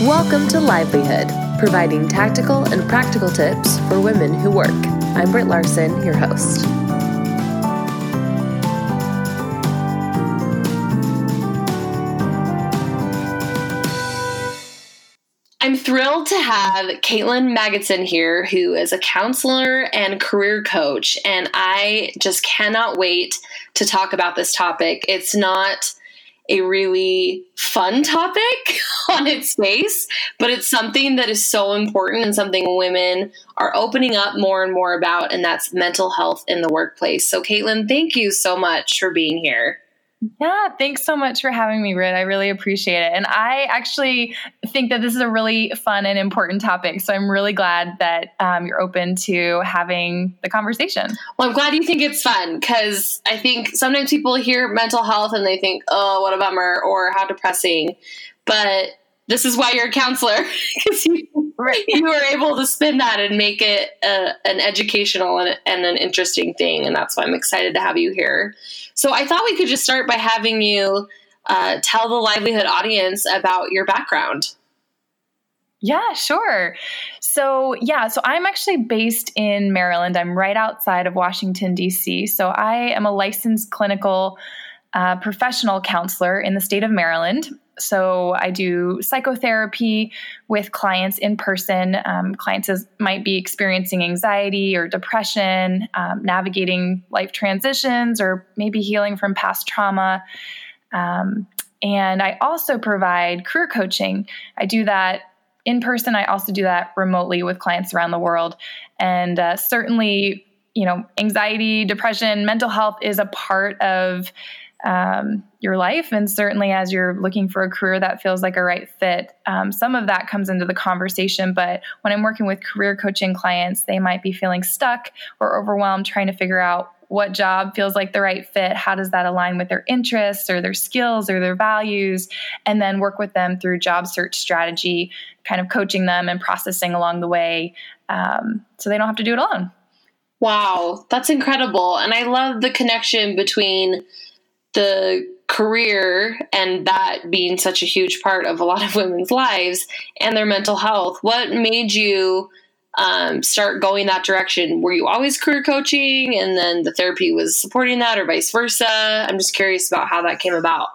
Welcome to Livelihood, providing tactical and practical tips for women who work. I'm Britt Larson, your host. I'm thrilled to have Caitlin Magidson here, who is a counselor and career coach. And I just cannot wait to talk about this topic. It's not a really fun topic on its face, but it's something that is so important and something women are opening up more and more about, and that's mental health in the workplace. So, Caitlin, thank you so much for being here. Yeah, thanks so much for having me, Britt. I really appreciate it. And I actually think that this is a really fun and important topic. So I'm really glad that um, you're open to having the conversation. Well, I'm glad you think it's fun because I think sometimes people hear mental health and they think, oh, what a bummer or how depressing. But this is why you're a counselor because you, you were able to spin that and make it a, an educational and, and an interesting thing. And that's why I'm excited to have you here. So I thought we could just start by having you uh, tell the livelihood audience about your background. Yeah, sure. So, yeah, so I'm actually based in Maryland. I'm right outside of Washington, D.C. So, I am a licensed clinical uh, professional counselor in the state of Maryland. So, I do psychotherapy with clients in person. Um, clients is, might be experiencing anxiety or depression, um, navigating life transitions, or maybe healing from past trauma. Um, and I also provide career coaching. I do that in person. I also do that remotely with clients around the world. And uh, certainly, you know, anxiety, depression, mental health is a part of um, your life. And certainly, as you're looking for a career that feels like a right fit, um, some of that comes into the conversation. But when I'm working with career coaching clients, they might be feeling stuck or overwhelmed trying to figure out what job feels like the right fit how does that align with their interests or their skills or their values and then work with them through job search strategy kind of coaching them and processing along the way um, so they don't have to do it alone. Wow, that's incredible. And I love the connection between the career and that being such a huge part of a lot of women's lives and their mental health. What made you um, start going that direction? Were you always career coaching and then the therapy was supporting that or vice versa? I'm just curious about how that came about.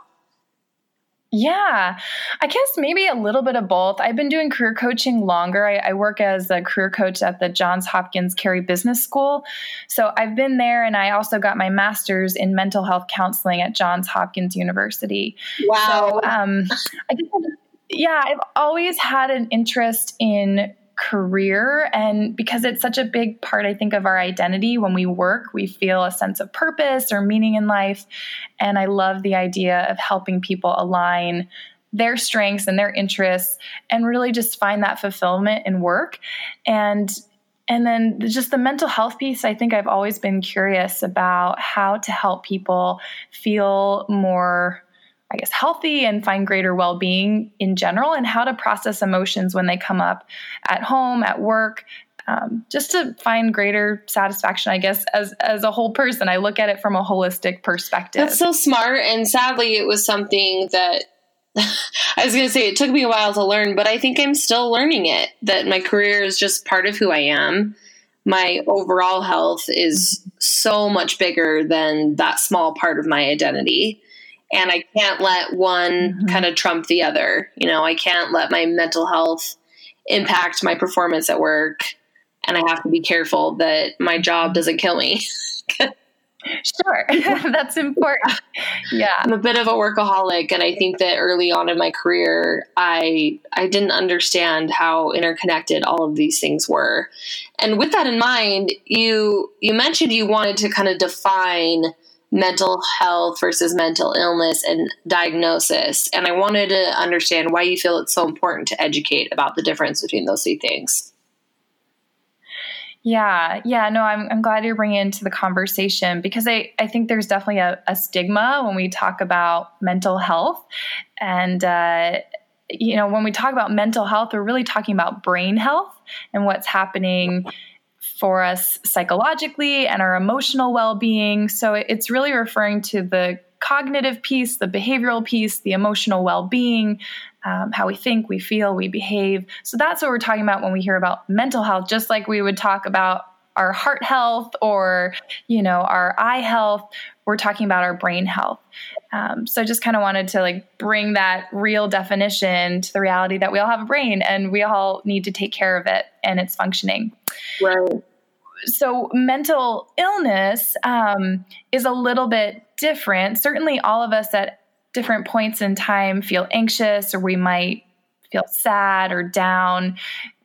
Yeah, I guess maybe a little bit of both. I've been doing career coaching longer. I, I, work as a career coach at the Johns Hopkins Carey Business School. So I've been there and I also got my master's in mental health counseling at Johns Hopkins University. Wow. So, um, I guess, yeah, I've always had an interest in career. And because it's such a big part, I think, of our identity, when we work, we feel a sense of purpose or meaning in life. And I love the idea of helping people align their strengths and their interests and really just find that fulfillment in work. And and then just the mental health piece, I think I've always been curious about how to help people feel more I guess, healthy and find greater well being in general, and how to process emotions when they come up at home, at work, um, just to find greater satisfaction, I guess, as as a whole person. I look at it from a holistic perspective. That's so smart, and sadly, it was something that I was going to say it took me a while to learn, but I think I'm still learning it. That my career is just part of who I am. My overall health is so much bigger than that small part of my identity and I can't let one mm-hmm. kind of trump the other. You know, I can't let my mental health impact my performance at work, and I have to be careful that my job doesn't kill me. sure, that's important. Yeah, I'm a bit of a workaholic, and I think that early on in my career, I I didn't understand how interconnected all of these things were. And with that in mind, you you mentioned you wanted to kind of define mental health versus mental illness and diagnosis. And I wanted to understand why you feel it's so important to educate about the difference between those two things. Yeah, yeah, no, I'm, I'm glad you're bringing into the conversation because I, I think there's definitely a, a stigma when we talk about mental health. And, uh, you know, when we talk about mental health, we're really talking about brain health and what's happening for us psychologically and our emotional well being. So it's really referring to the cognitive piece, the behavioral piece, the emotional well being, um, how we think, we feel, we behave. So that's what we're talking about when we hear about mental health, just like we would talk about our heart health or you know our eye health we're talking about our brain health um, so I just kind of wanted to like bring that real definition to the reality that we all have a brain and we all need to take care of it and its functioning right so mental illness um, is a little bit different certainly all of us at different points in time feel anxious or we might feel sad or down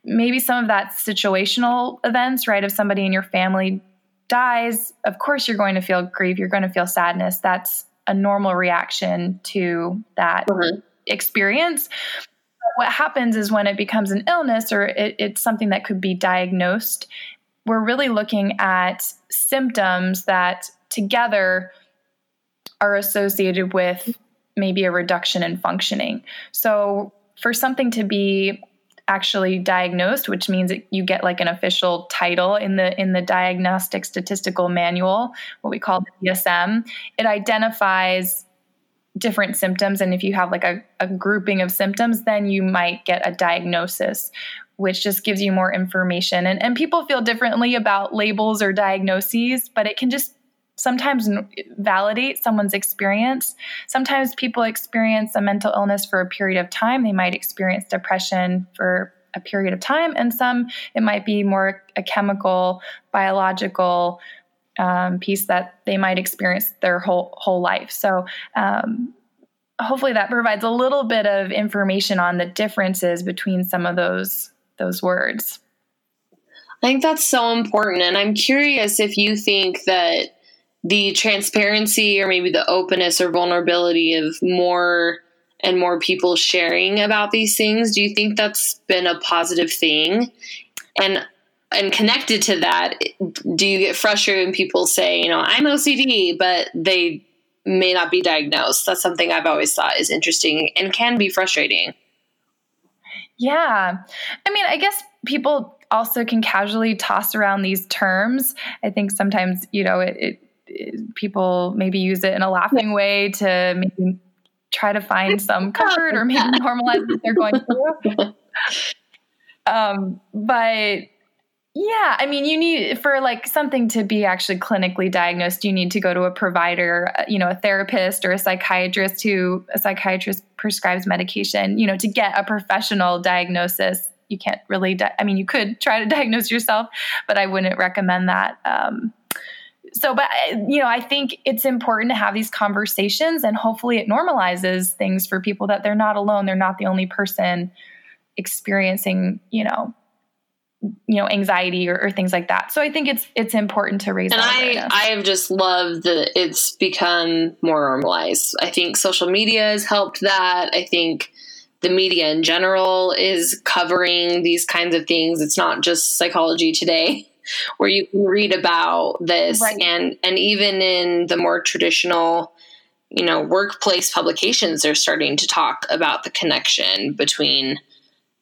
maybe some of that situational events, right? If somebody in your family dies, of course you're going to feel grief, you're going to feel sadness. That's a normal reaction to that mm-hmm. experience. What happens is when it becomes an illness or it, it's something that could be diagnosed, we're really looking at symptoms that together are associated with maybe a reduction in functioning. So, for something to be actually diagnosed, which means you get like an official title in the in the Diagnostic Statistical Manual, what we call the DSM. It identifies different symptoms, and if you have like a, a grouping of symptoms, then you might get a diagnosis, which just gives you more information. And and people feel differently about labels or diagnoses, but it can just sometimes validate someone's experience. Sometimes people experience a mental illness for a period of time. They might experience depression for a period of time, and some it might be more a chemical, biological um, piece that they might experience their whole whole life. So. Um, hopefully that provides a little bit of information on the differences between some of those those words. I think that's so important and I'm curious if you think that the transparency or maybe the openness or vulnerability of more and more people sharing about these things do you think that's been a positive thing? And and connected to that do you get frustrated when people say you know i'm ocd but they may not be diagnosed? That's something i've always thought is interesting and can be frustrating yeah. I mean i guess people also can casually toss around these terms. I think sometimes you know it, it people maybe use it in a laughing way to maybe try to find some comfort or maybe normalize what they're going through. Um, but yeah, I mean, you need for like something to be actually clinically diagnosed, you need to go to a provider, uh, you know, a therapist or a psychiatrist who a psychiatrist prescribes medication, you know, to get a professional diagnosis. You can't really, di- I mean, you could try to diagnose yourself, but I wouldn't recommend that. Um, so but you know i think it's important to have these conversations and hopefully it normalizes things for people that they're not alone they're not the only person experiencing you know you know anxiety or, or things like that. So i think it's it's important to raise and i i have just loved that it's become more normalized. I think social media has helped that. I think the media in general is covering these kinds of things. It's not just psychology today where you can read about this. Right. and and even in the more traditional you know workplace publications they're starting to talk about the connection between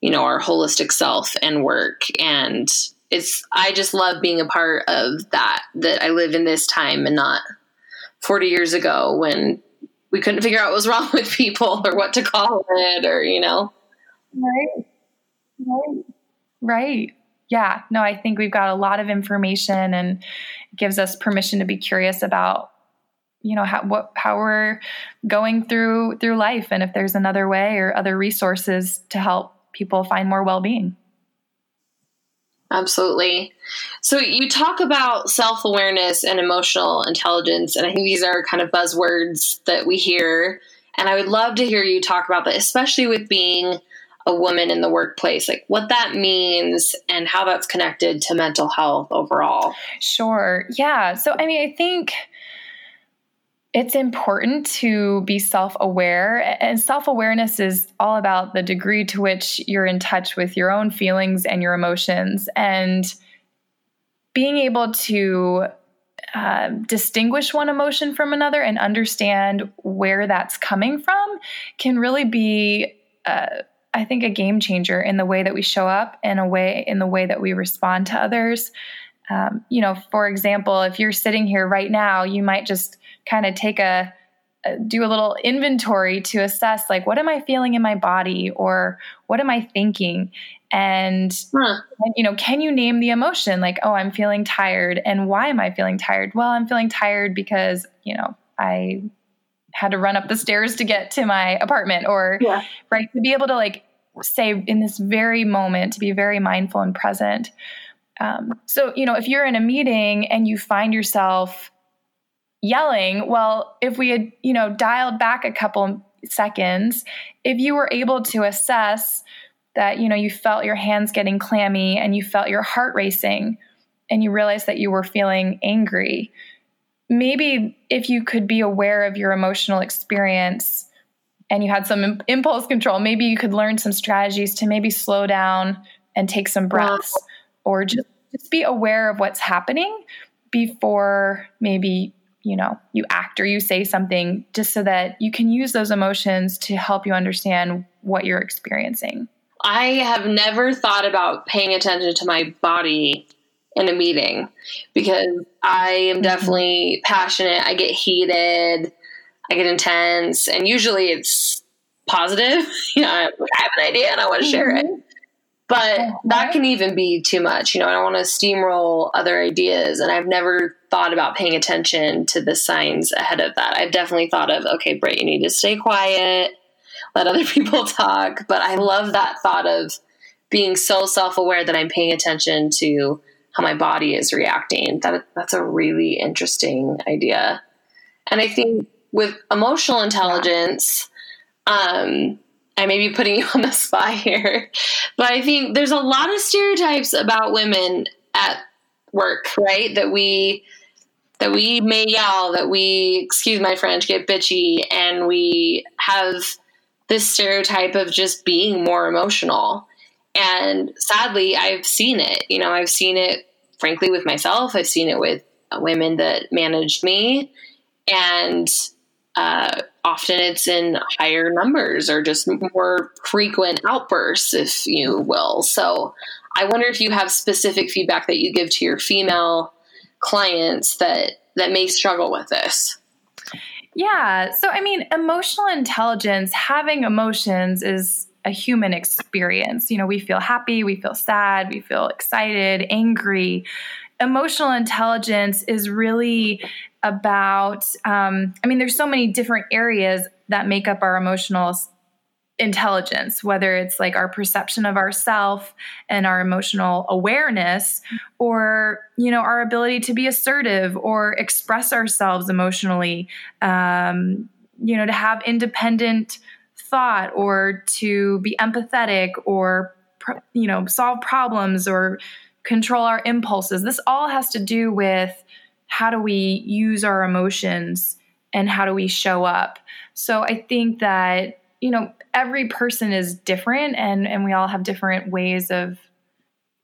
you know our holistic self and work. And it's i just love being a part of that that i live in this time and not 40 years ago when we couldn't figure out what was wrong with people or what to call it or you know? Right. Right. Right. Yeah, no, I think we've got a lot of information and gives us permission to be curious about you know how what how we're going through through life and if there's another way or other resources to help people find more well-being. Absolutely. So you talk about self-awareness and emotional intelligence and I think these are kind of buzzwords that we hear and I would love to hear you talk about that especially with being a woman in the workplace, like what that means and how that's connected to mental health overall. Sure. Yeah. So, I mean, I think it's important to be self aware. And self awareness is all about the degree to which you're in touch with your own feelings and your emotions. And being able to uh, distinguish one emotion from another and understand where that's coming from can really be. Uh, I think, a game changer in the way that we show up, in a way, in the way that we respond to others. Um, you know, for example, if you're sitting here right now, you might just kind of take a uh, do a little inventory to assess like what am i feeling in my body or what am i thinking? And, huh. and, you know can you name the emotion? Like oh i'm feeling tired. And why am i feeling tired? Well i'm feeling tired because you know i had to run up the stairs to get to my apartment or yeah. right to be able to like say in this very moment to be very mindful and present um, so you know if you're in a meeting and you find yourself yelling. Well, if we had, you know, dialed back a couple seconds, if you were able to assess that, you know, you felt your hands getting clammy and you felt your heart racing and you realized that you were feeling angry, maybe if you could be aware of your emotional experience and you had some impulse control, maybe you could learn some strategies to maybe slow down and take some breaths wow. or just, just be aware of what's happening before maybe you know you act or you say something just so that you can use those emotions to help you understand what you're experiencing. I have never thought about paying attention to my body in a meeting because i am mm-hmm. definitely passionate. I get heated. I get intense. And usually it's positive. You know i have an idea and i want to share it. Mm-hmm. But that can even be too much. You know, I don't want to steamroll other ideas. And I've never thought about paying attention to the signs ahead of that. I've definitely thought of, okay, Britt, you need to stay quiet, let other people talk. But I love that thought of being so self aware that I'm paying attention to how my body is reacting. That that's a really interesting idea. And I think with emotional intelligence, um, I may be putting you on the spot here, but I think there's a lot of stereotypes about women at work, right? That we that we may yell, that we, excuse my French, get bitchy, and we have this stereotype of just being more emotional. And sadly, I've seen it. You know, I've seen it, frankly, with myself. I've seen it with women that managed me, and uh, often it's in higher numbers or just more frequent outbursts, if you will. So I wonder if you have specific feedback that you give to your female clients that that may struggle with this. Yeah. So I mean, emotional intelligence, having emotions is a human experience. You know, we feel happy, we feel sad, we feel excited, angry. Emotional intelligence is really about, um, I mean, there's so many different areas that make up our emotional intelligence, whether it's like our perception of ourself and our emotional awareness, or, you know, our ability to be assertive or express ourselves emotionally, um, you know, to have independent thought or to be empathetic or, you know, solve problems or control our impulses. This all has to do with how do we use our emotions and how do we show up? So i think that you know every person is different and and we all have different ways of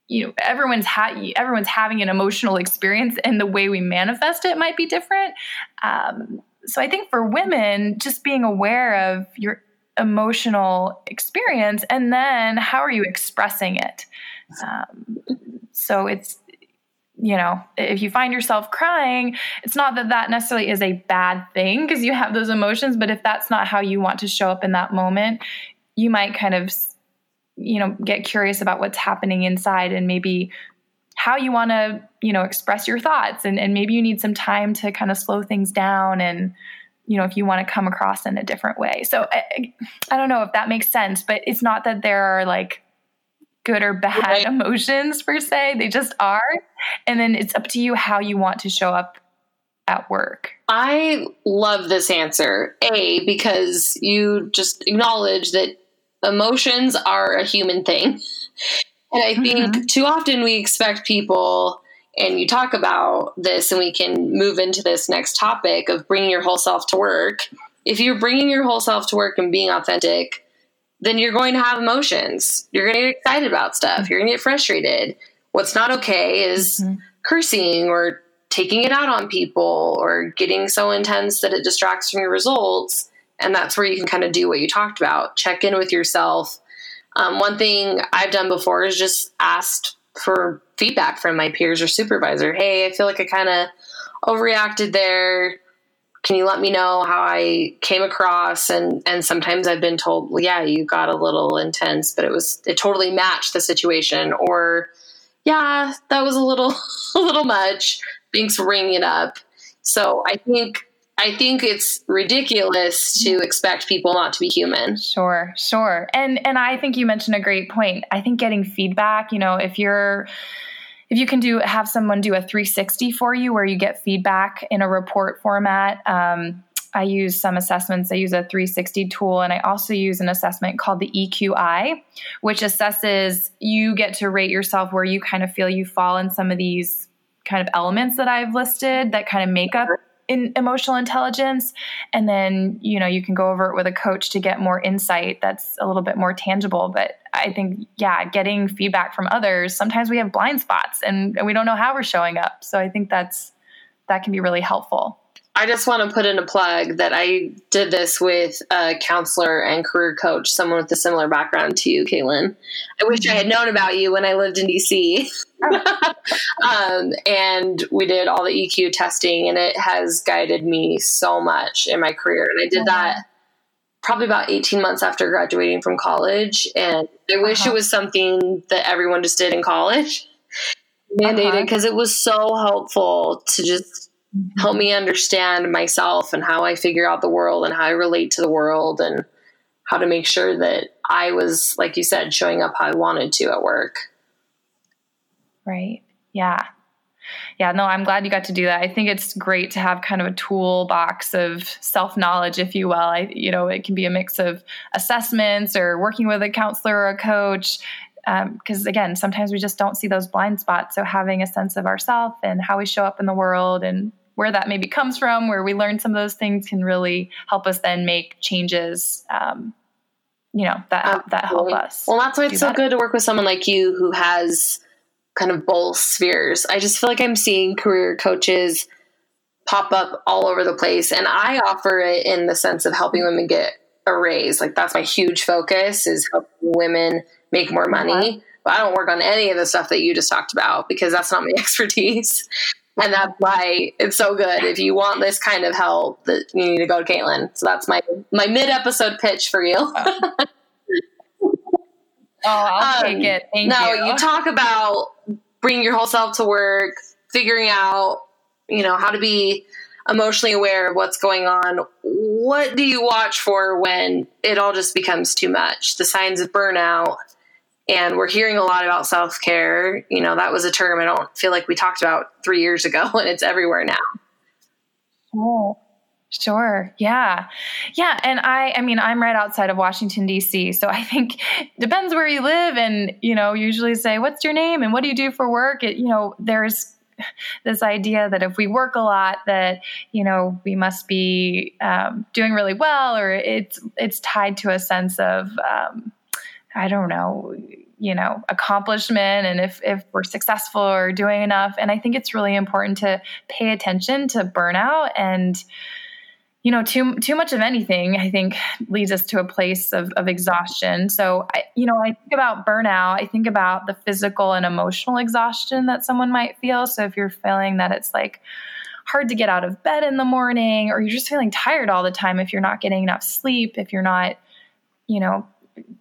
you know everyone's ha- everyone's having an emotional experience and the way we manifest it might be different. Um, so i think for women just being aware of your emotional experience and then how are you expressing it? Um, so it's you know, if you find yourself crying, it's not that that necessarily is a bad thing because you have those emotions, but if that's not how you want to show up in that moment, you might kind of, you know, get curious about what's happening inside and maybe how you want to, you know, express your thoughts. And, and maybe you need some time to kind of slow things down and, you know, if you want to come across in a different way. So I, I don't know if that makes sense, but it's not that there are like, good or bad right. emotions per se. They just are. And then it's up to you how you want to show up at work. I love this answer. A, because you just acknowledge that emotions are a human thing. And I think mm-hmm. too often we expect people, and you talk about this, and we can move into this next topic of bringing your whole self to work. If you're bringing your whole self to work and being authentic, then you're going to have emotions. You're going to get excited about stuff. You're going to get frustrated. What's not okay is mm-hmm. cursing or taking it out on people or getting so intense that it distracts from your results. And that's where you can kind of do what you talked about check in with yourself. Um, one thing I've done before is just asked for feedback from my peers or supervisor. Hey, I feel like I kind of overreacted there. Can you let me know how I came across? And and sometimes I've been told, well, yeah, you got a little intense, but it was it totally matched the situation. Or yeah, that was a little a little much. For bringing it up. So I think I think it's ridiculous to expect people not to be human. Sure, sure. And and I think you mentioned a great point. I think getting feedback, you know, if you're if you can do have someone do a 360 for you where you get feedback in a report format um, i use some assessments. I use a 360 tool and i also use an assessment called the eqi which assesses you get to rate yourself where you kind of feel you fall in some of these kind of elements that i've listed that kind of make up in emotional intelligence. And then you know you can go over it with a coach to get more insight that's a little bit more tangible. But i think yeah getting feedback from others sometimes we have blind spots and, and we don't know how we're showing up. So i think that's that can be really helpful. I just want to put in a plug that I did this with a counselor and career coach, someone with a similar background to you, Caitlin. I wish I had mm-hmm. known about you when I lived in DC. um, and we did all the EQ testing, and it has guided me so much in my career. And I did that probably about 18 months after graduating from college. And I wish uh-huh. it was something that everyone just did in college, mandated, because uh-huh. it was so helpful to just help me understand myself and how I figure out the world and how I relate to the world and how to make sure that I was, like you said, showing up how I wanted to at work. Right. Yeah. Yeah, no, I'm glad you got to do that. I think it's great to have kind of a toolbox of self knowledge, if you will. I, you know, it can be a mix of assessments or working with a counselor or a coach, because um, again sometimes we just don't see those blind spots so having a sense of ourself and how we show up in the world and where that maybe comes from, where we learn some of those things can really help us then make changes. Um, you know that that help us. Well, that's why it's so better. good to work with someone like you who has kind of both spheres. I just feel like I'm seeing career coaches pop up all over the place, and I offer it in the sense of helping women get a raise. Like that's my huge focus is helping women make more money. Uh-huh. But I don't work on any of the stuff that you just talked about because that's not my expertise and that's why it's so good. If you want this kind of help, that you need to go to Caitlin. So that's my my mid episode pitch for you. oh, I'll um, take it. Thank now, you. you talk about bringing your whole self to work, figuring out, you know, how to be emotionally aware of what's going on. What do you watch for when it all just becomes too much? The signs of burnout and we're hearing a lot about self care. You know, that was a term I don't feel like we talked about three years ago, and it's everywhere now. Oh, Sure. Yeah. Yeah. And I, I mean, I'm right outside of Washington, D.C. So I think depends where you live. And, you know, usually say, what's your name and what do you do for work? It, you know, there's this idea that if we work a lot, that, you know, we must be um, doing really well, or it's, it's tied to a sense of, um, I don't know, you know, accomplishment and if if we're successful or doing enough. And I think it's really important to pay attention to burnout and you know too too much of anything i think leads us to a place of, of exhaustion. So I, you know i think about burnout i think about the physical and emotional exhaustion that someone might feel. So if you're feeling that it's like hard to get out of bed in the morning or you're just feeling tired all the time if you're not getting enough sleep if you're not you know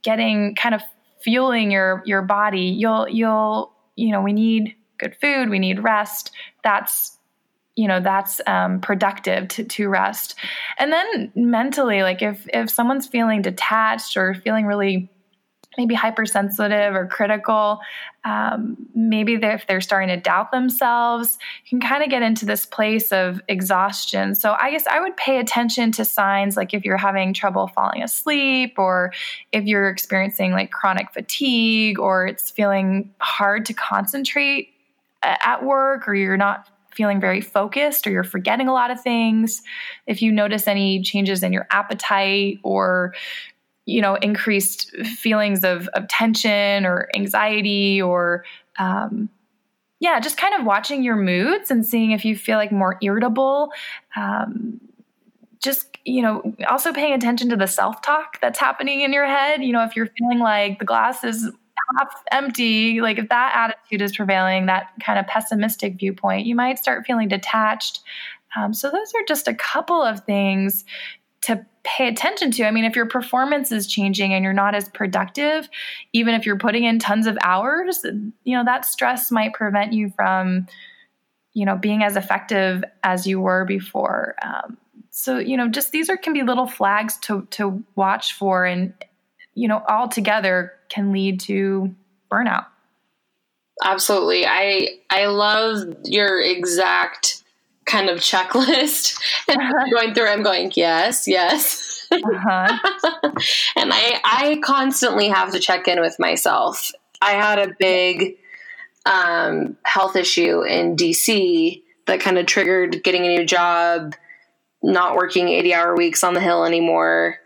getting kind of fueling your your body you'll you'll you know we need good food we need rest. That's you know that's um, productive to, to rest and then mentally like if if someone's feeling detached or feeling really maybe hypersensitive or critical. Um, maybe they're, if they're starting to doubt themselves, you can kind of get into this place of exhaustion. So I guess I would pay attention to signs like if you're having trouble falling asleep, or if you're experiencing like chronic fatigue, or it's feeling hard to concentrate at work, or you're not feeling very focused or you're forgetting a lot of things, if you notice any changes in your appetite or you know increased feelings of, of tension or anxiety or um, yeah just kind of watching your moods and seeing if you feel like more irritable um, just you know also paying attention to the self-talk that's happening in your head. You know if you're feeling like the glass is empty like if that attitude is prevailing that kind of pessimistic viewpoint you might start feeling detached Um, so, those are just a couple of things to pay attention to. I mean, if your performance is changing and you're not as productive, even if you're putting in tons of hours, you know, that stress might prevent you from, you know, being as effective as you were before. Um, so, you know, just these are can be little flags to to watch for and you know, all together can lead to burnout. Absolutely. I I love your exact kind of checklist. Uh-huh. going through, I'm going, yes, yes. Uh-huh. and I I constantly have to check in with myself. I had a big um, health issue in DC that kind of triggered getting a new job, not working 80 hour weeks on the hill anymore.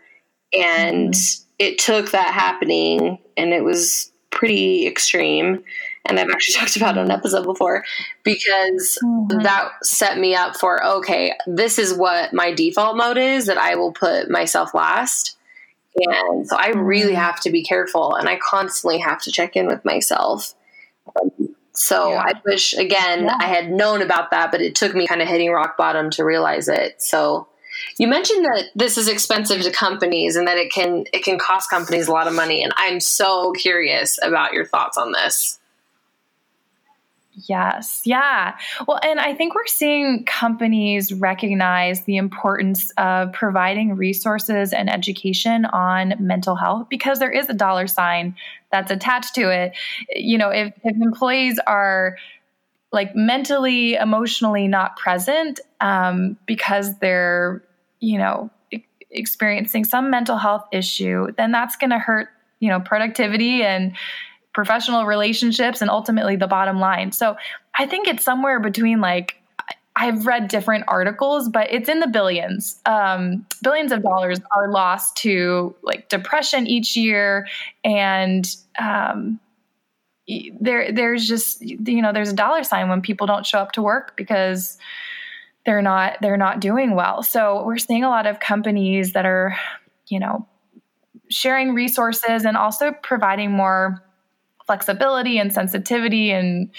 And mm-hmm. It took that happening, and it was pretty extreme and I've actually talked about on an episode before because mm-hmm. that set me up for okay, this is what my default mode is that I will put myself last. And so I really mm-hmm. have to be careful and I constantly have to check in with myself. So yeah. I wish again yeah. I had known about that, but it took me kind of hitting rock bottom to realize it. So you mentioned that this is expensive to companies and that it can it can cost companies a lot of money and I'm so curious about your thoughts on this. Yes. Yeah. Well, and I think we're seeing companies recognize the importance of providing resources and education on mental health because there is a dollar sign that's attached to it. You know, if, if employees are like mentally, emotionally not present um, because they're, you know, experiencing some mental health issue, then that's going to hurt, you know, productivity and professional relationships and ultimately the bottom line. So I think it's somewhere between like I've read different articles, but it's in the billions. Um, billions of dollars are lost to like depression each year, and um, there there's just you know there's a dollar sign when people don't show up to work because they're not they're not doing well. So we're seeing a lot of companies that are you know sharing resources and also providing more flexibility and sensitivity and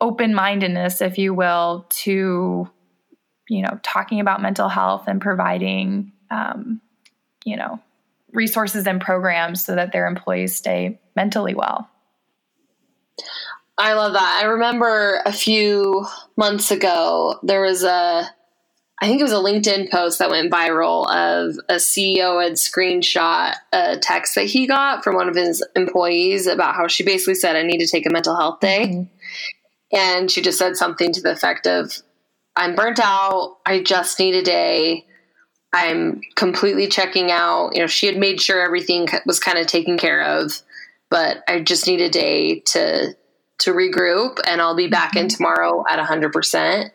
open mindedness, if you will, to you know talking about mental health and providing um, you know resources and programs so that their employees stay mentally well. I love that. I remember a few months ago there was a I think it was a LinkedIn post that went viral of a CEO had screenshot a text that he got from one of his employees about how she basically said, I need to take a mental health day. Mm-hmm. And she just said something to the effect of, I'm burnt out. I just need a day. I'm completely checking out. You know, she had made sure everything was kind of taken care of, but I just need a day to to regroup and I'll be back in mm-hmm. tomorrow at 100%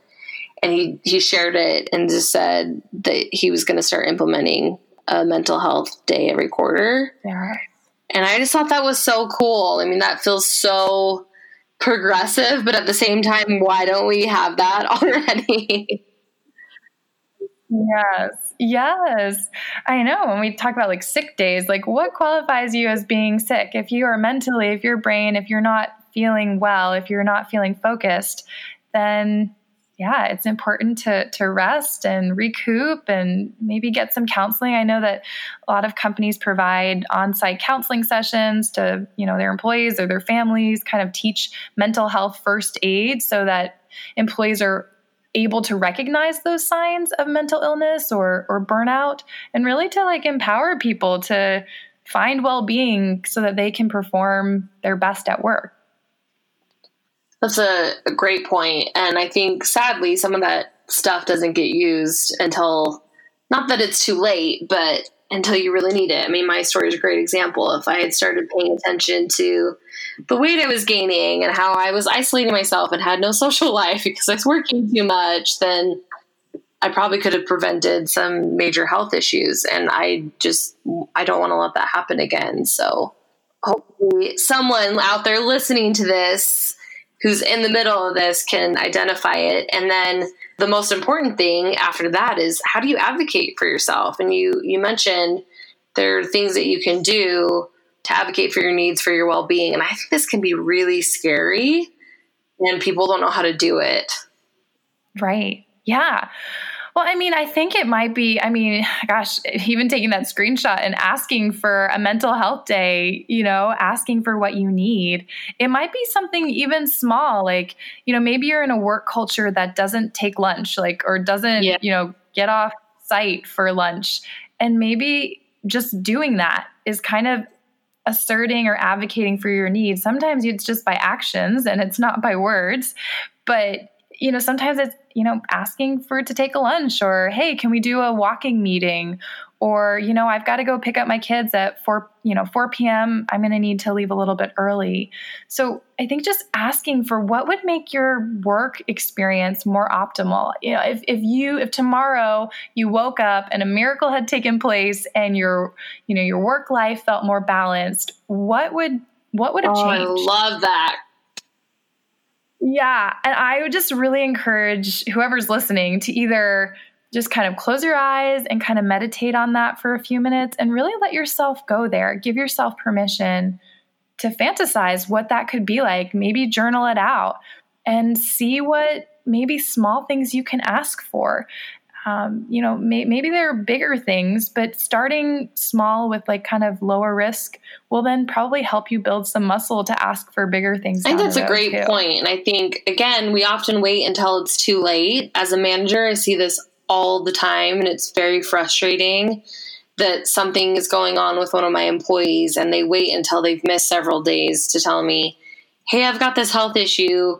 and he he shared it and just said that he was going to start implementing a mental health day every quarter. Yeah. And I just thought that was so cool. I mean, that feels so progressive, but at the same time, why don't we have that already? yes. Yes. I know. When we talk about like sick days, like what qualifies you as being sick? If you are mentally, if your brain, if you're not feeling well, if you're not feeling focused, then yeah, it's important to to rest and recoup and maybe get some counseling. I know that a lot of companies provide on-site counseling sessions to, you know, their employees or their families, kind of teach mental health first aid so that employees are able to recognize those signs of mental illness or or burnout and really to like empower people to find well-being so that they can perform their best at work. That's a, great point. And I think sadly, some of that stuff doesn't get used until not that it's too late, but until you really need it. I mean, my story is a great example. If I had started paying attention to the weight I was gaining and how I was isolating myself and had no social life because I was working too much, then I probably could have prevented some major health issues. And I just, I don't want to let that happen again. So hopefully, someone out there listening to this who's in the middle of this can identify it. And then the most important thing after that is how do you advocate for yourself? And you you mentioned there are things that you can do to advocate for your needs for your well-being. And i think this can be really scary and people don't know how to do it. Right. Yeah. Well, I mean, I think it might be, I mean, gosh, even taking that screenshot and asking for a mental health day, you know, asking for what you need. It might be something even small, like, you know, maybe you're in a work culture that doesn't take lunch, like, or doesn't, yeah. you know, get off site for lunch. And maybe just doing that is kind of asserting or advocating for your needs. Sometimes it's just by actions and it's not by words, but you know, sometimes it's, you know, asking for to take a lunch or, hey, can we do a walking meeting? Or, you know, I've got to go pick up my kids at 4, you know, 4 p.m. I'm going to need to leave a little bit early. So I think just asking for what would make your work experience more optimal. You know, if, if you, if tomorrow you woke up and a miracle had taken place and your, you know, your work life felt more balanced, what would, what would have oh, changed? I love that. Yeah. And I would just really encourage whoever's listening to either just kind of close your eyes and kind of meditate on that for a few minutes and really let yourself go there. Give yourself permission to fantasize what that could be like. Maybe journal it out and see what maybe small things you can ask for um, you know, may, maybe there are bigger things, but starting small with like kind of lower risk will then probably help you build some muscle to ask for bigger things. I think that's a great too. point. And I think, again, we often wait until it's too late. As a manager, I see this all the time, and it's very frustrating that something is going on with one of my employees and they wait until they've missed several days to tell me, hey, I've got this health issue.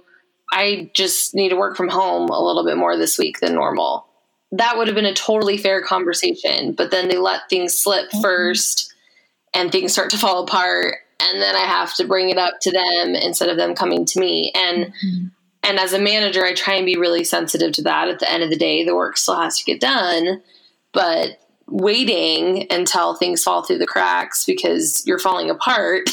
I just need to work from home a little bit more this week than normal that would have been a totally fair conversation. But then they let things slip mm-hmm. first and things start to fall apart. And then I have to bring it up to them instead of them coming to me. And mm-hmm. and as a manager, I try and be really sensitive to that. At the end of the day, the work still has to get done. But waiting until things fall through the cracks because you're falling apart.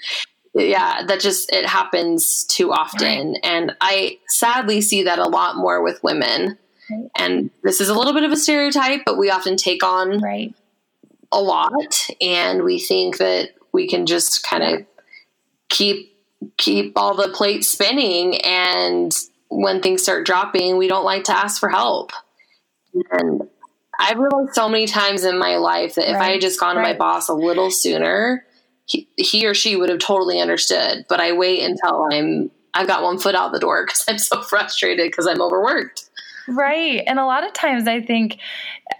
yeah, that just it happens too often. Right. And I sadly see that a lot more with women and this is a little bit of a stereotype, but we often take on right. a lot and we think that we can just kind of keep keep all the plates spinning and when things start dropping, we don't like to ask for help. And I've realized so many times in my life that if right. I had just gone to my boss a little sooner, he, he, or she would have totally understood. But I wait until I'm I've got one foot out the door because I'm so frustrated because I'm overworked. Right. And a lot of times I think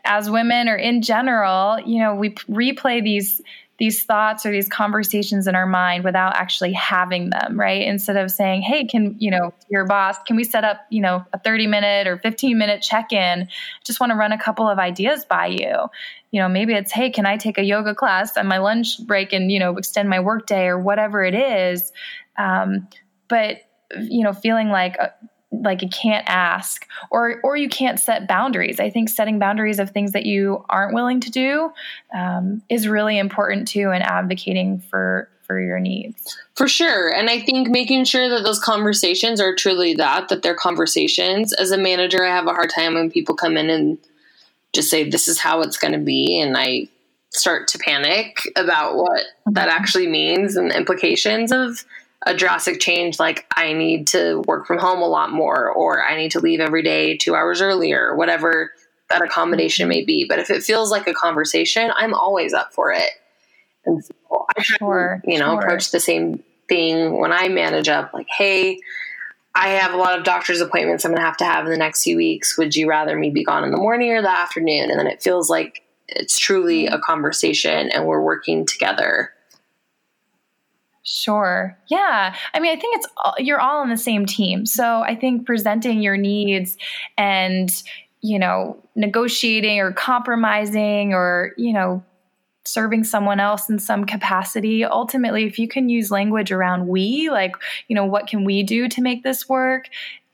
as women or in general, you know, we replay these these thoughts or these conversations in our mind without actually having them, right? Instead of saying, "Hey, can, you know, your boss, can we set up, you know, a 30-minute or 15-minute check-in? Just want to run a couple of ideas by you." You know, maybe it's, "Hey, can I take a yoga class on my lunch break and, you know, extend my workday or whatever it is." Um, but you know, feeling like uh, like you can't ask or or you can't set boundaries. I think setting boundaries of things that you aren't willing to do um, is really important too in advocating for for your needs. For sure. And i think making sure that those conversations are truly that that they're conversations. As a manager i have a hard time when people come in and just say this is how it's going to be and i start to panic about what that mm-hmm. actually means and the implications of a drastic change like I need to work from home a lot more or I need to leave every day 2 hours earlier, whatever that accommodation mm-hmm. may be. But if it feels like a conversation, I'm always up for it. And so I sure, you know, sure. approach the same thing when I manage up like, "Hey, I have a lot of doctor's appointments I'm going to have to have in the next few weeks. Would you rather me be gone in the morning or the afternoon?" And then it feels like it's truly mm-hmm. a conversation and we're working together Sure. Yeah. I mean, I think it's all, you're all on the same team. So I think presenting your needs and, you know, negotiating or compromising or, you know, serving someone else in some capacity, ultimately, if you can use language around we, like, you know, what can we do to make this work?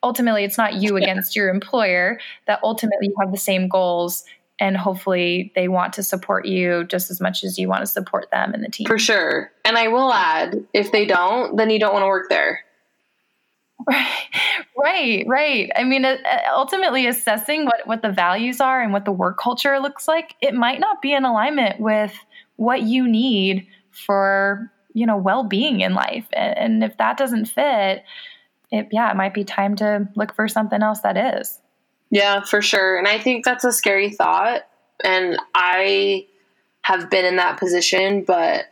Ultimately, it's not you against your employer, that ultimately you have the same goals and hopefully they want to support you just as much as you want to support them and the team. For sure. And I will add, if they don't, then you don't want to work there. Right, right, right. I mean, uh, uh, ultimately, assessing what what the values are and what the work culture looks like, it might not be in alignment with what you need for you know well being in life. And if that doesn't fit, it yeah, it might be time to look for something else that is. Yeah, for sure. And I think that's a scary thought. And I have been in that position, but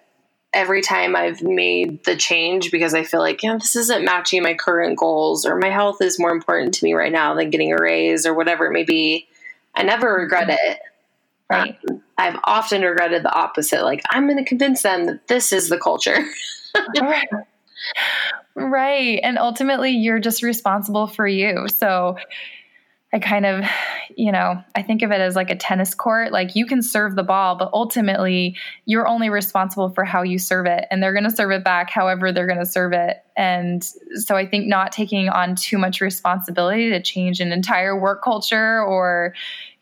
every time I've made the change because I feel like, yeah, this isn't matching my current goals or my health is more important to me right now than getting a raise or whatever it may be, I never regret it. Right. Um, I've often regretted the opposite. Like, I'm going to convince them that this is the culture. right. right. And ultimately, you're just responsible for you. So, I kind of, you know, I think of it as like a tennis court. Like you can serve the ball, but ultimately you're only responsible for how you serve it. And they're going to serve it back however they're going to serve it. And so I think not taking on too much responsibility to change an entire work culture or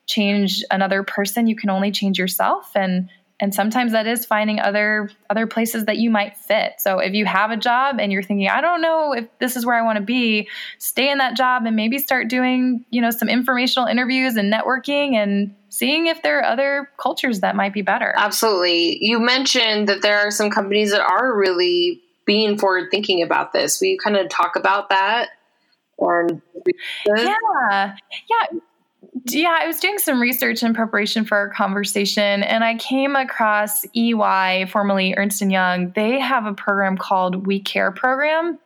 change another person, you can only change yourself. And and sometimes that is finding other other places that you might fit. So if you have a job and you're thinking i don't know if this is where i want to be stay in that job and maybe start doing you know some informational interviews and networking and seeing if there are other cultures that might be better. Absolutely. You mentioned that there are some companies that are really being forward thinking about this. Will you kind of talk about that? Or yeah. Yeah yeah, I was doing some research in preparation for our conversation, and I came across EY, formerly Ernst and Young. They have a program called We Care program,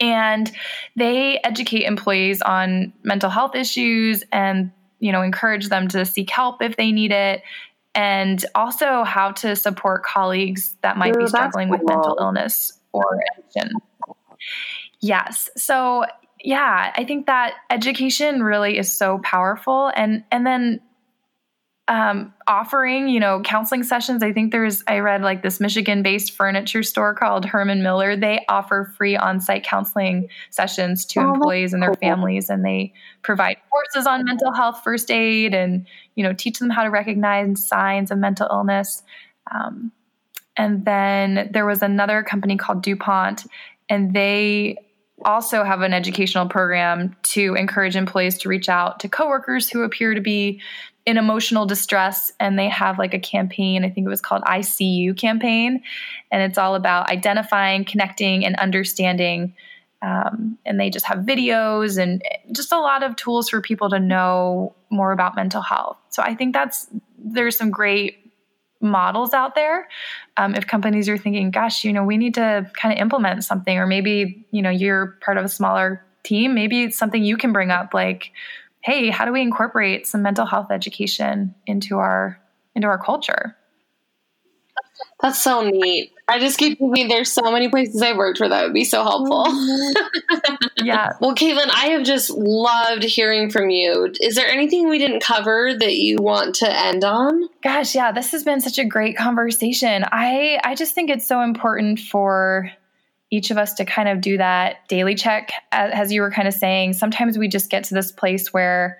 and they educate employees on mental health issues and you know encourage them to seek help if they need it and also how to support colleagues that might Ooh, be struggling cool. with mental illness or addiction. Yes. So yeah, I think that education really is so powerful, and and then um, offering, you know, counseling sessions. I think there's, I read like this Michigan based furniture store called Herman Miller. They offer free on site counseling sessions to oh, employees and their cool. families, and they provide courses on mental health first aid and, you know, teach them how to recognize signs of mental illness. Um, and then there was another company called DuPont, and they also have an educational program to encourage employees to reach out to coworkers who appear to be in emotional distress and they have like a campaign i think it was called icu campaign and it's all about identifying connecting and understanding um, and they just have videos and just a lot of tools for people to know more about mental health. So i think that's there's some great models out there um, if companies are thinking gosh you know we need to kind of implement something or maybe you know you're part of a smaller team maybe it's something you can bring up like hey how do we incorporate some mental health education into our into our culture that's so neat. I just keep thinking there's so many places I've worked where that would be so helpful. yeah. well, Caitlin, I have just loved hearing from you. Is there anything we didn't cover that you want to end on? Gosh, yeah, this has been such a great conversation. I I just think it's so important for each of us to kind of do that daily check as you were kind of saying. Sometimes we just get to this place where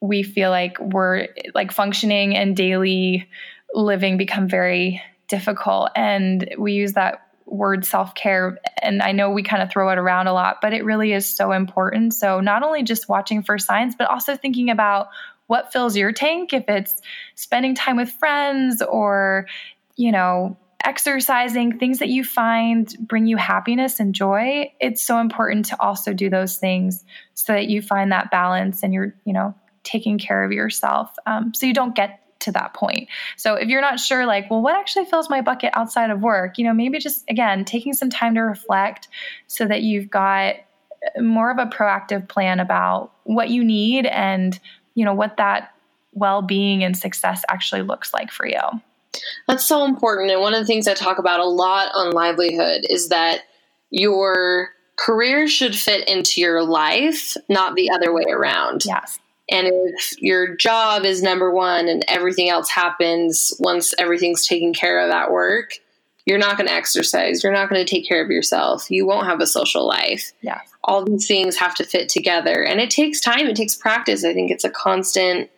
we feel like we're like functioning and daily living become very difficult. And we use that word self care. And I know we kind of throw it around a lot, but it really is so important. So, not only just watching for signs, but also thinking about what fills your tank, if it's spending time with friends or, you know, exercising, things that you find bring you happiness and joy, it's so important to also do those things so that you find that balance and you're, you know, taking care of yourself. Um, so you don't get to that point. So if you're not sure, like, well, what actually fills my bucket outside of work, you know, maybe just again, taking some time to reflect so that you've got uh, more of a proactive plan about what you need and, you know, what that well being and success actually looks like for you. That's so important. And one of the things I talk about a lot on livelihood is that your career should fit into your life, not the other way around. Yes. And if your job is number one and everything else happens once everything's taken care of at work, you're not going to exercise. You're not going to take care of yourself. You won't have a social life. Yeah. All these things have to fit together. And it takes time, it takes practice. I think it's a constant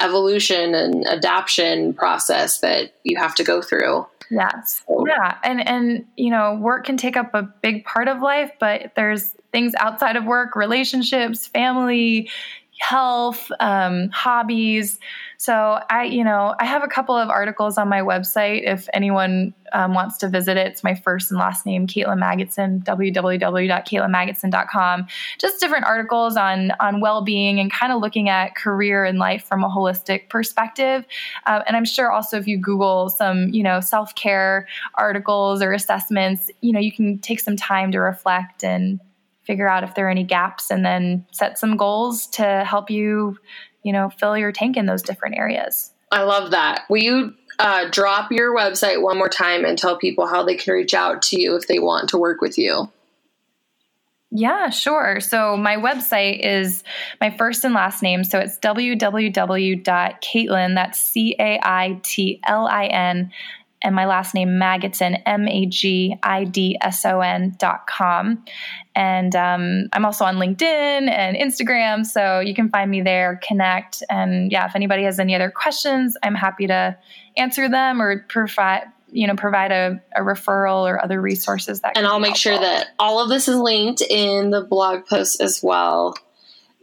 evolution and adaptation process that you have to go through. Yes. So. Yeah. And and you know, work can take up a big part of life, but there's things outside of work, relationships, family, health, um, hobbies. So I, you know, I have a couple of articles on my website. If anyone um, wants to visit it, it's my first and last name, Caitlin Magidson, www.caitlinmagidson.com. Just different articles on on well being and kind of looking at career and life from a holistic perspective. Uh, and I'm sure also if you Google some, you know, self care articles or assessments, you know, you can take some time to reflect and figure out if there are any gaps and then set some goals to help you, you know, fill your tank in those different areas. I love that. Will you uh, drop your website one more time and tell people how they can reach out to you if they want to work with you? Yeah, sure. So my website is my first and last name. So it's www.caitlin, that's C A I T L I N, and my last name Magidson, M A G I D S O N dot com. And um, I'm also on LinkedIn and Instagram, so you can find me there, connect. And yeah, if anybody has any other questions, I'm happy to answer them or provide you know provide a, a referral or other resources that and i'll make helpful. sure that all of this is linked in the blog post as well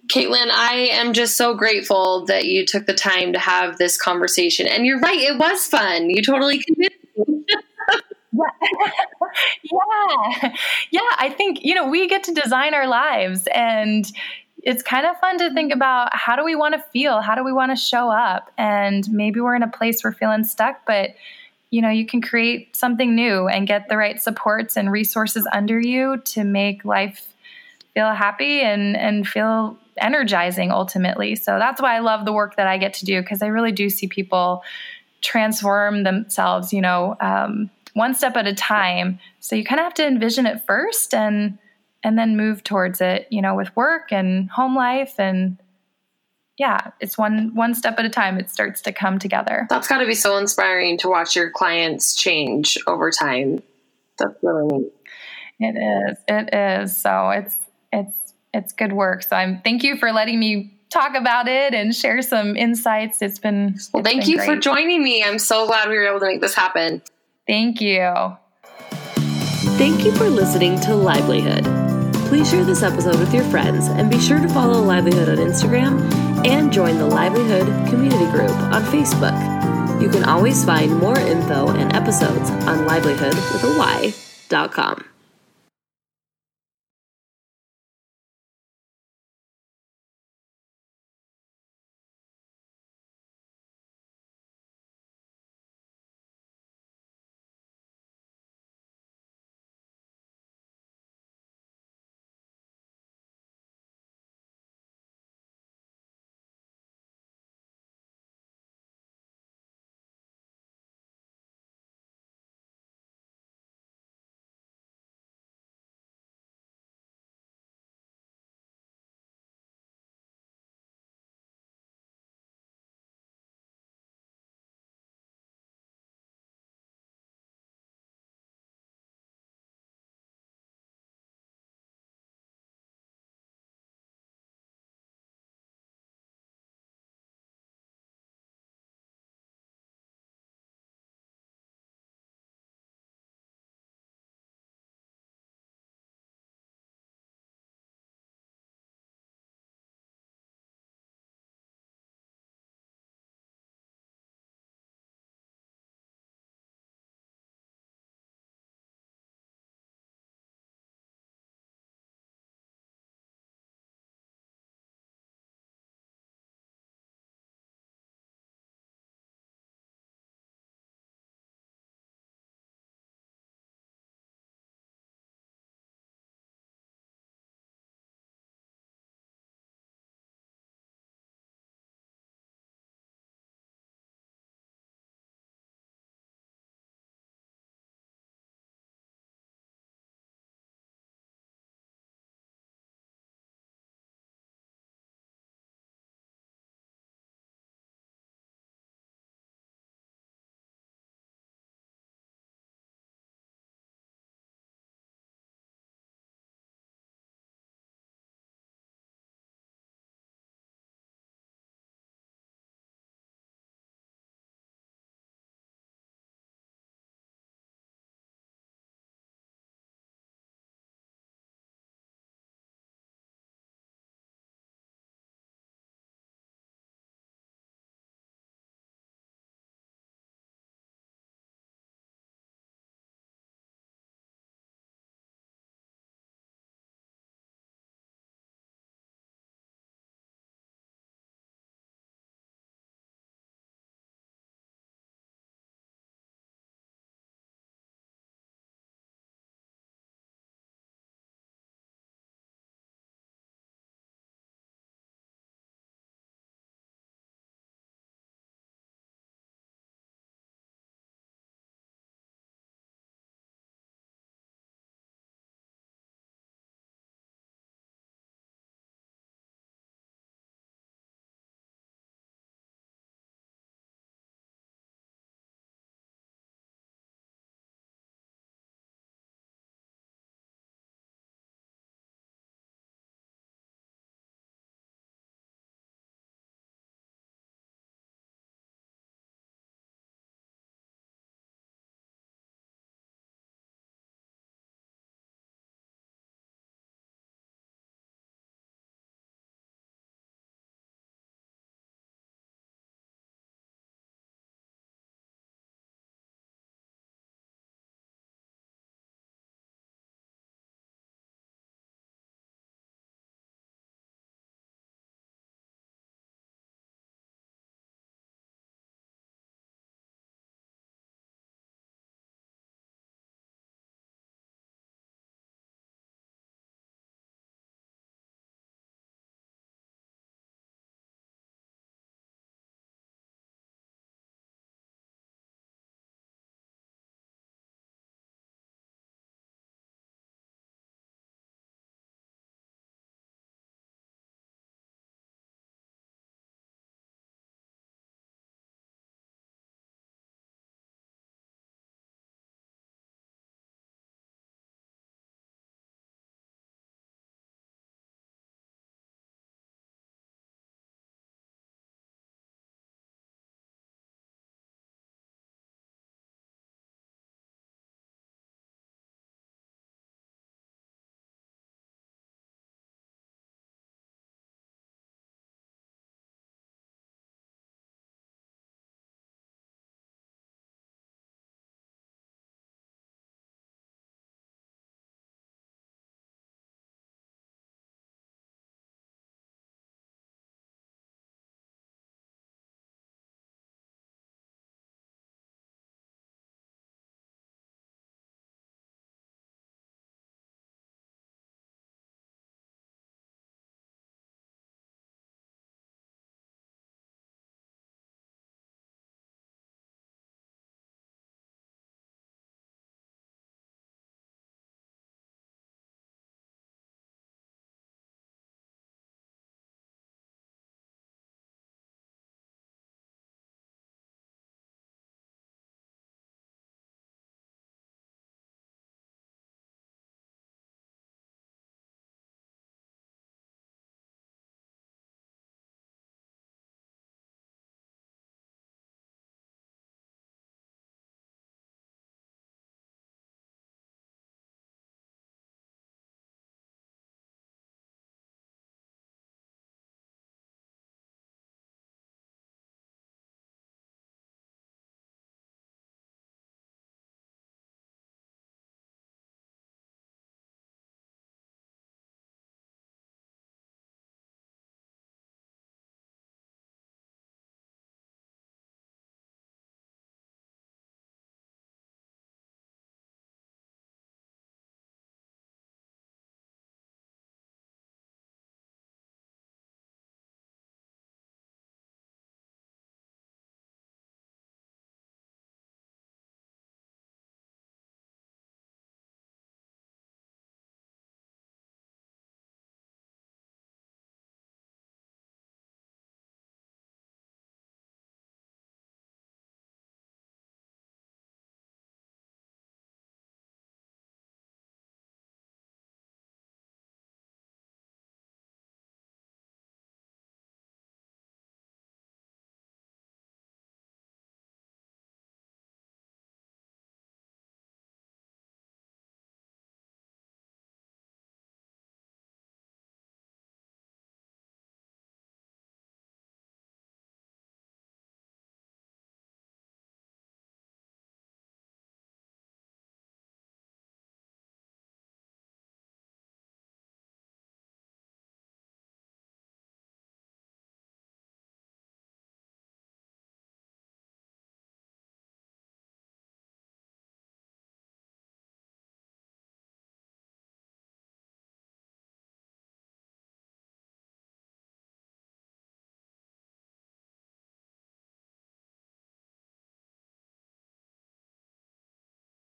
Caitlin, I am just so grateful that you took the time to have this conversation. And you're right, it was fun. You totally convinced me. yeah. Yeah. I think, you know, we get to design our lives and it's kind of fun to think about how do we want to feel? How do we want to show up? And maybe we're in a place we're feeling stuck, but you know, you can create something new and get the right supports and resources under you to make life feel happy and and feel energizing ultimately. So that's why I love the work that I get to do because I really do see people transform themselves, you know, um, one step at a time. So you kind of have to envision it first and and then move towards it, you know, with work and home life and yeah, it's one one step at a time. It starts to come together. That's got to be so inspiring to watch your clients change over time. That's really neat. It is. It is. So it's it's it's good work. So I'm thank you for letting me talk about it and share some insights. It's been well. Thank been you great. for joining me. I'm so glad we were able to make this happen. Thank you. Thank you for listening to Livelihood. Please share this episode with your friends and be sure to follow Livelihood on Instagram and join the Livelihood community group on Facebook. You can always find more info and episodes on livelyhood with a Y.com.